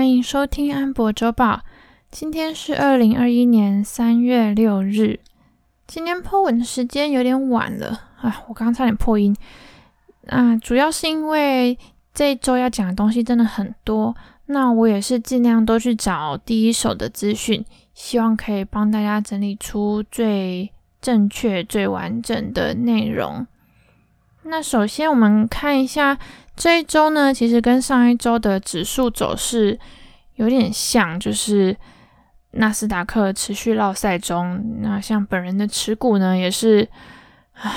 欢迎收听安博周报。今天是二零二一年三月六日。今天 po 文的时间有点晚了啊，我刚刚差点破音。啊，主要是因为这一周要讲的东西真的很多，那我也是尽量都去找第一手的资讯，希望可以帮大家整理出最正确、最完整的内容。那首先我们看一下这一周呢，其实跟上一周的指数走势有点像，就是纳斯达克持续落赛中。那像本人的持股呢，也是，唉，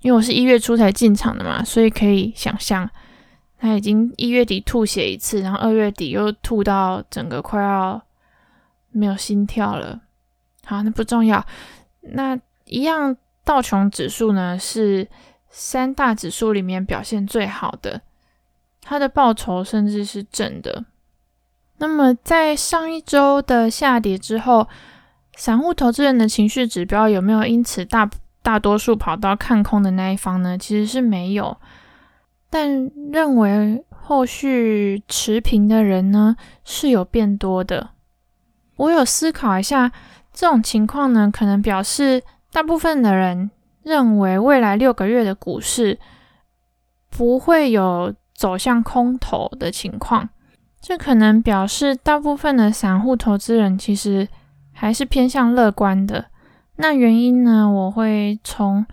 因为我是一月初才进场的嘛，所以可以想象，他已经一月底吐血一次，然后二月底又吐到整个快要没有心跳了。好，那不重要。那一样，道琼指数呢是。三大指数里面表现最好的，它的报酬甚至是正的。那么在上一周的下跌之后，散户投资人的情绪指标有没有因此大大多数跑到看空的那一方呢？其实是没有。但认为后续持平的人呢是有变多的。我有思考一下，这种情况呢，可能表示大部分的人。认为未来六个月的股市不会有走向空头的情况，这可能表示大部分的散户投资人其实还是偏向乐观的。那原因呢？我会从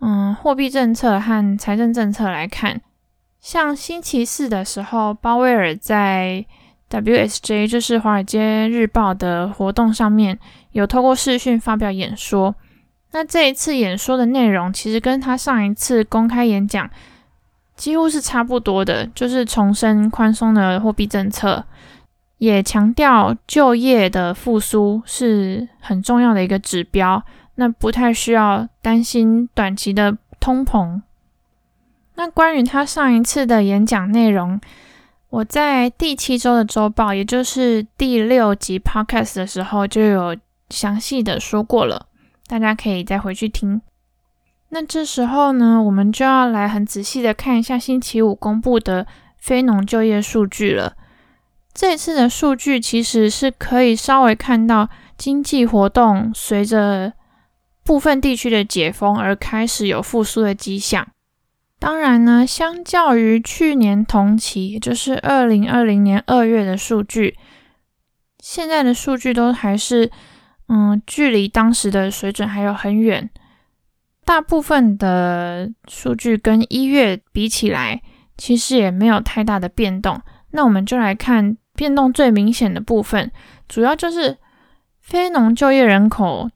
嗯货币政策和财政政策来看。像星期四的时候，鲍威尔在 WSJ，就是华尔街日报的活动上面，有透过视讯发表演说。那这一次演说的内容，其实跟他上一次公开演讲几乎是差不多的，就是重申宽松的货币政策，也强调就业的复苏是很重要的一个指标，那不太需要担心短期的通膨。那关于他上一次的演讲内容，我在第七周的周报，也就是第六集 Podcast 的时候，就有详细的说过了。大家可以再回去听。那这时候呢，我们就要来很仔细的看一下星期五公布的非农就业数据了。这次的数据其实是可以稍微看到经济活动随着部分地区的解封而开始有复苏的迹象。当然呢，相较于去年同期，也就是二零二零年二月的数据，现在的数据都还是。嗯，距离当时的水准还有很远。大部分的数据跟一月比起来，其实也没有太大的变动。那我们就来看变动最明显的部分，主要就是非农就业人口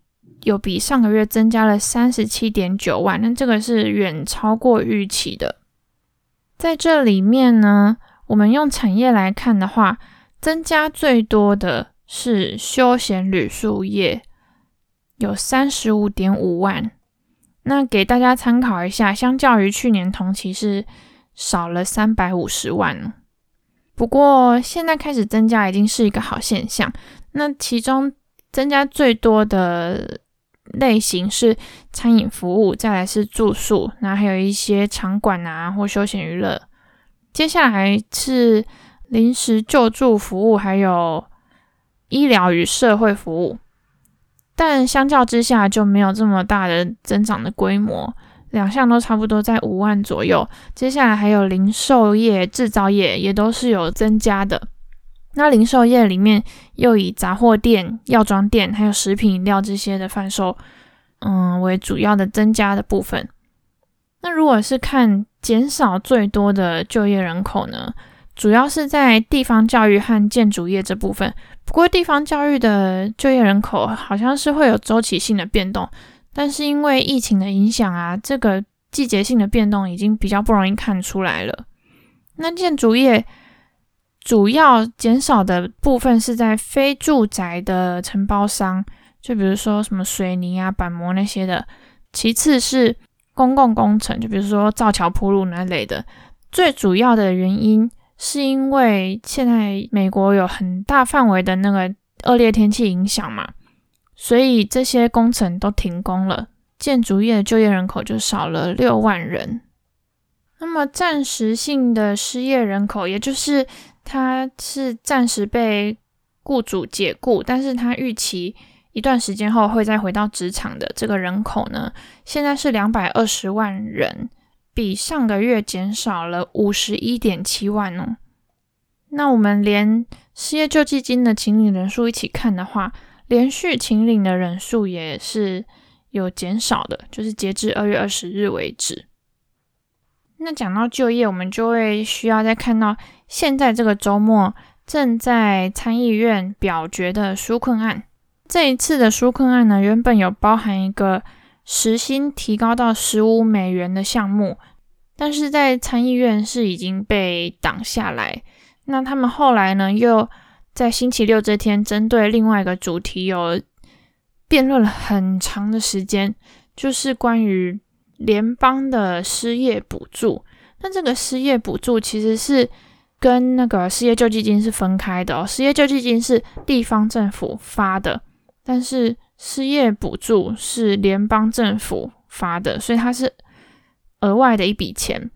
有比上个月增加了三十七点九万，那这个是远超过预期的。在这里面呢，我们用产业来看的话，增加最多的。是休闲旅宿业有三十五点五万，那给大家参考一下，相较于去年同期是少了三百五十万。不过现在开始增加已经是一个好现象。那其中增加最多的类型是餐饮服务，再来是住宿，那还有一些场馆啊或休闲娱乐。接下来是临时救助服务，还有。医疗与社会服务，但相较之下就没有这么大的增长的规模，两项都差不多在五万左右。接下来还有零售业、制造业也都是有增加的。那零售业里面又以杂货店、药妆店还有食品饮料这些的贩售，嗯，为主要的增加的部分。那如果是看减少最多的就业人口呢？主要是在地方教育和建筑业这部分，不过地方教育的就业人口好像是会有周期性的变动，但是因为疫情的影响啊，这个季节性的变动已经比较不容易看出来了。那建筑业主要减少的部分是在非住宅的承包商，就比如说什么水泥啊、板模那些的，其次是公共工程，就比如说造桥铺路那类的，最主要的原因。是因为现在美国有很大范围的那个恶劣天气影响嘛，所以这些工程都停工了，建筑业的就业人口就少了六万人。那么暂时性的失业人口，也就是他是暂时被雇主解雇，但是他预期一段时间后会再回到职场的这个人口呢，现在是两百二十万人，比上个月减少了五十一点七万哦。那我们连失业救济金的请领人数一起看的话，连续请领的人数也是有减少的，就是截至二月二十日为止。那讲到就业，我们就会需要再看到现在这个周末正在参议院表决的纾困案。这一次的纾困案呢，原本有包含一个时薪提高到十五美元的项目，但是在参议院是已经被挡下来。那他们后来呢，又在星期六这天针对另外一个主题有辩论了很长的时间，就是关于。联邦的失业补助，那这个失业补助其实是跟那个失业救济金是分开的哦。失业救济金是地方政府发的，但是失业补助是联邦政府发的，所以它是额外的一笔钱。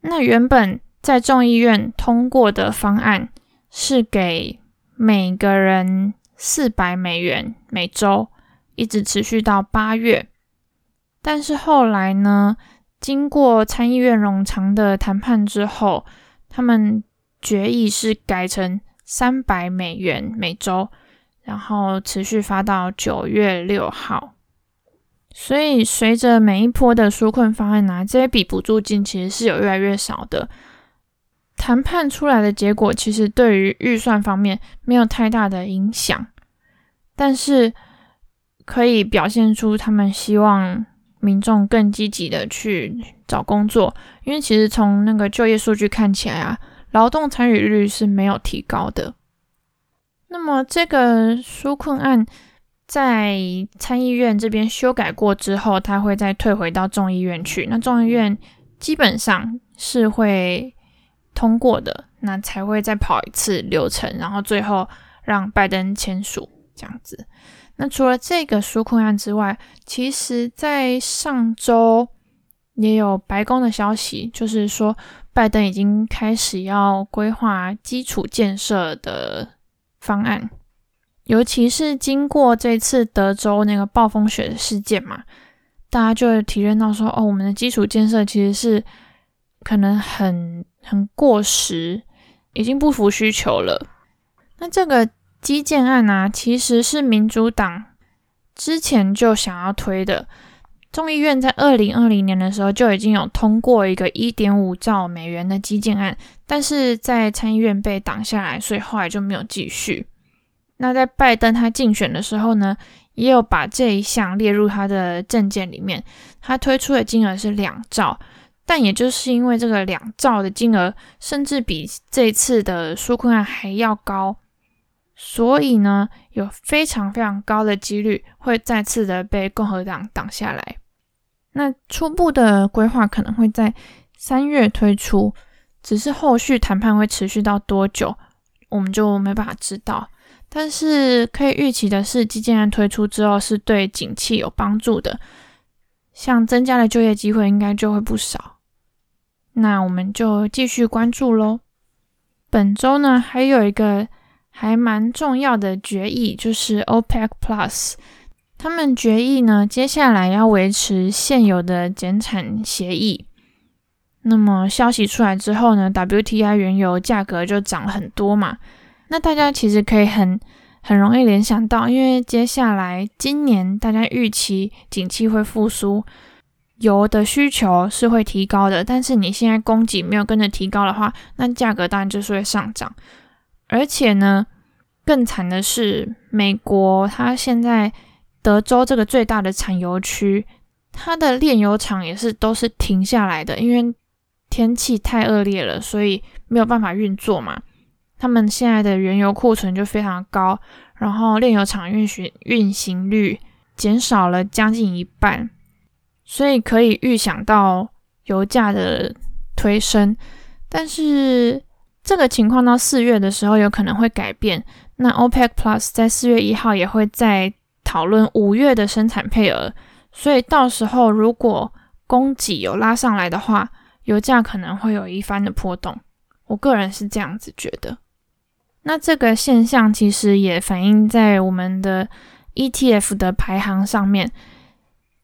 那原本在众议院通过的方案是给每个人四百美元每周，一直持续到八月。但是后来呢，经过参议院冗长的谈判之后，他们决议是改成三百美元每周，然后持续发到九月六号。所以随着每一波的纾困方案呢、啊，这一笔补助金其实是有越来越少的。谈判出来的结果其实对于预算方面没有太大的影响，但是可以表现出他们希望。民众更积极的去找工作，因为其实从那个就业数据看起来啊，劳动参与率是没有提高的。那么这个纾困案在参议院这边修改过之后，它会再退回到众议院去。那众议院基本上是会通过的，那才会再跑一次流程，然后最后让拜登签署这样子。那除了这个纾困案之外，其实，在上周也有白宫的消息，就是说拜登已经开始要规划基础建设的方案，尤其是经过这次德州那个暴风雪的事件嘛，大家就会体验到说，哦，我们的基础建设其实是可能很很过时，已经不符需求了。那这个。基建案啊，其实是民主党之前就想要推的。众议院在二零二零年的时候就已经有通过一个一点五兆美元的基建案，但是在参议院被挡下来，所以后来就没有继续。那在拜登他竞选的时候呢，也有把这一项列入他的政见里面。他推出的金额是两兆，但也就是因为这个两兆的金额，甚至比这次的纾困案还要高。所以呢，有非常非常高的几率会再次的被共和党挡下来。那初步的规划可能会在三月推出，只是后续谈判会持续到多久，我们就没办法知道。但是可以预期的是，基建案推出之后是对景气有帮助的，像增加的就业机会应该就会不少。那我们就继续关注喽。本周呢，还有一个。还蛮重要的决议就是 OPEC Plus，他们决议呢，接下来要维持现有的减产协议。那么消息出来之后呢，WTI 原油价格就涨了很多嘛。那大家其实可以很很容易联想到，因为接下来今年大家预期景气会复苏，油的需求是会提高的。但是你现在供给没有跟着提高的话，那价格当然就是会上涨。而且呢，更惨的是，美国它现在德州这个最大的产油区，它的炼油厂也是都是停下来的，因为天气太恶劣了，所以没有办法运作嘛。他们现在的原油库存就非常高，然后炼油厂运行运行率减少了将近一半，所以可以预想到油价的推升，但是。这个情况到四月的时候有可能会改变。那 OPEC Plus 在四月一号也会在讨论五月的生产配额，所以到时候如果供给有拉上来的话，油价可能会有一番的波动。我个人是这样子觉得。那这个现象其实也反映在我们的 ETF 的排行上面。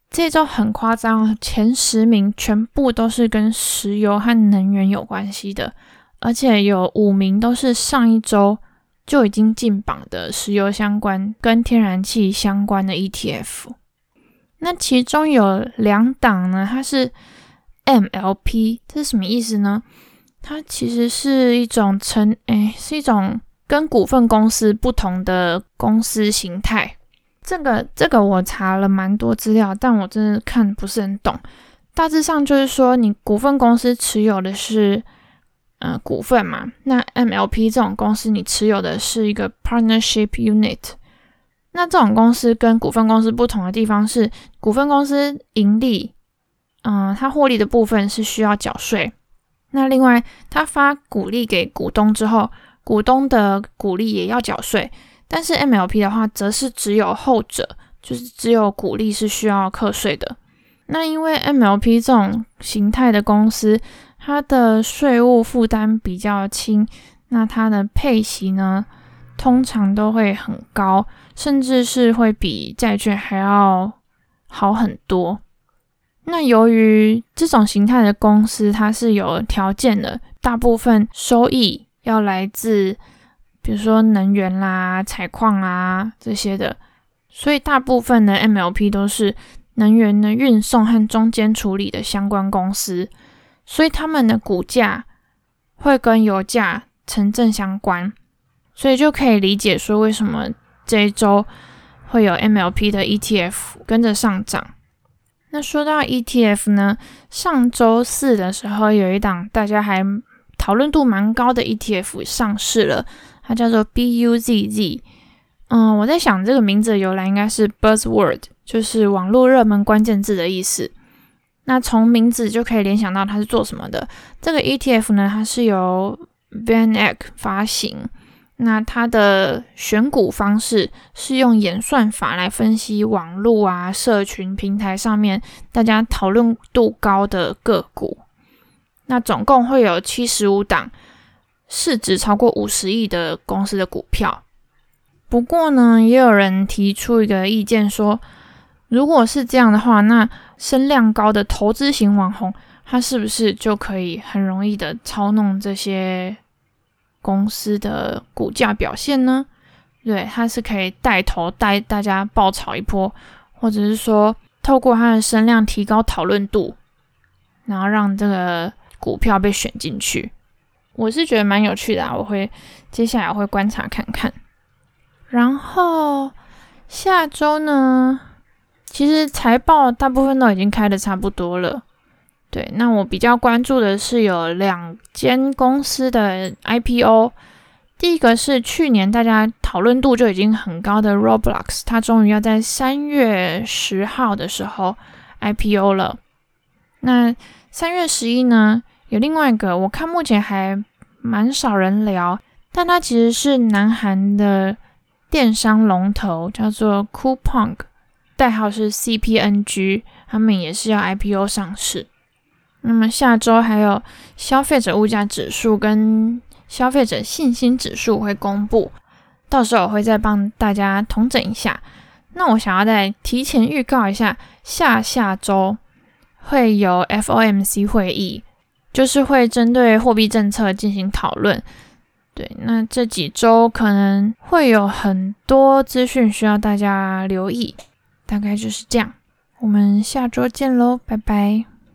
这周很夸张，前十名全部都是跟石油和能源有关系的，而且有五名都是上一周就已经进榜的石油相关跟天然气相关的 ETF。那其中有两档呢，它是 MLP，这是什么意思呢？它其实是一种成，哎，是一种跟股份公司不同的公司形态。这个这个我查了蛮多资料，但我真的看不是很懂。大致上就是说，你股份公司持有的是呃股份嘛，那 MLP 这种公司你持有的是一个 partnership unit。那这种公司跟股份公司不同的地方是，股份公司盈利，嗯、它获利的部分是需要缴税。那另外，它发股利给股东之后，股东的股利也要缴税。但是 MLP 的话，则是只有后者，就是只有股利是需要课税的。那因为 MLP 这种形态的公司，它的税务负担比较轻，那它的配息呢，通常都会很高，甚至是会比债券还要好很多。那由于这种形态的公司，它是有条件的，大部分收益要来自。比如说能源啦、采矿啦这些的，所以大部分的 MLP 都是能源的运送和中间处理的相关公司，所以他们的股价会跟油价成正相关，所以就可以理解说为什么这一周会有 MLP 的 ETF 跟着上涨。那说到 ETF 呢，上周四的时候有一档大家还讨论度蛮高的 ETF 上市了。它叫做 BUZZ，嗯，我在想这个名字的由来应该是 buzzword，就是网络热门关键字的意思。那从名字就可以联想到它是做什么的。这个 ETF 呢，它是由 VanEck 发行。那它的选股方式是用演算法来分析网络啊、社群平台上面大家讨论度高的个股。那总共会有七十五档。市值超过五十亿的公司的股票，不过呢，也有人提出一个意见说，如果是这样的话，那声量高的投资型网红，他是不是就可以很容易的操弄这些公司的股价表现呢？对，他是可以带头带大家爆炒一波，或者是说透过他的声量提高讨论度，然后让这个股票被选进去。我是觉得蛮有趣的啊，我会接下来我会观察看看。然后下周呢，其实财报大部分都已经开的差不多了。对，那我比较关注的是有两间公司的 IPO。第一个是去年大家讨论度就已经很高的 Roblox，它终于要在三月十号的时候 IPO 了。那三月十一呢？有另外一个，我看目前还蛮少人聊，但它其实是南韩的电商龙头，叫做 Coupang，代号是 CPNG，他们也是要 IPO 上市。那么下周还有消费者物价指数跟消费者信心指数会公布，到时候我会再帮大家统整一下。那我想要再提前预告一下，下下周会有 FOMC 会议。就是会针对货币政策进行讨论，对，那这几周可能会有很多资讯需要大家留意，大概就是这样，我们下周见喽，拜拜。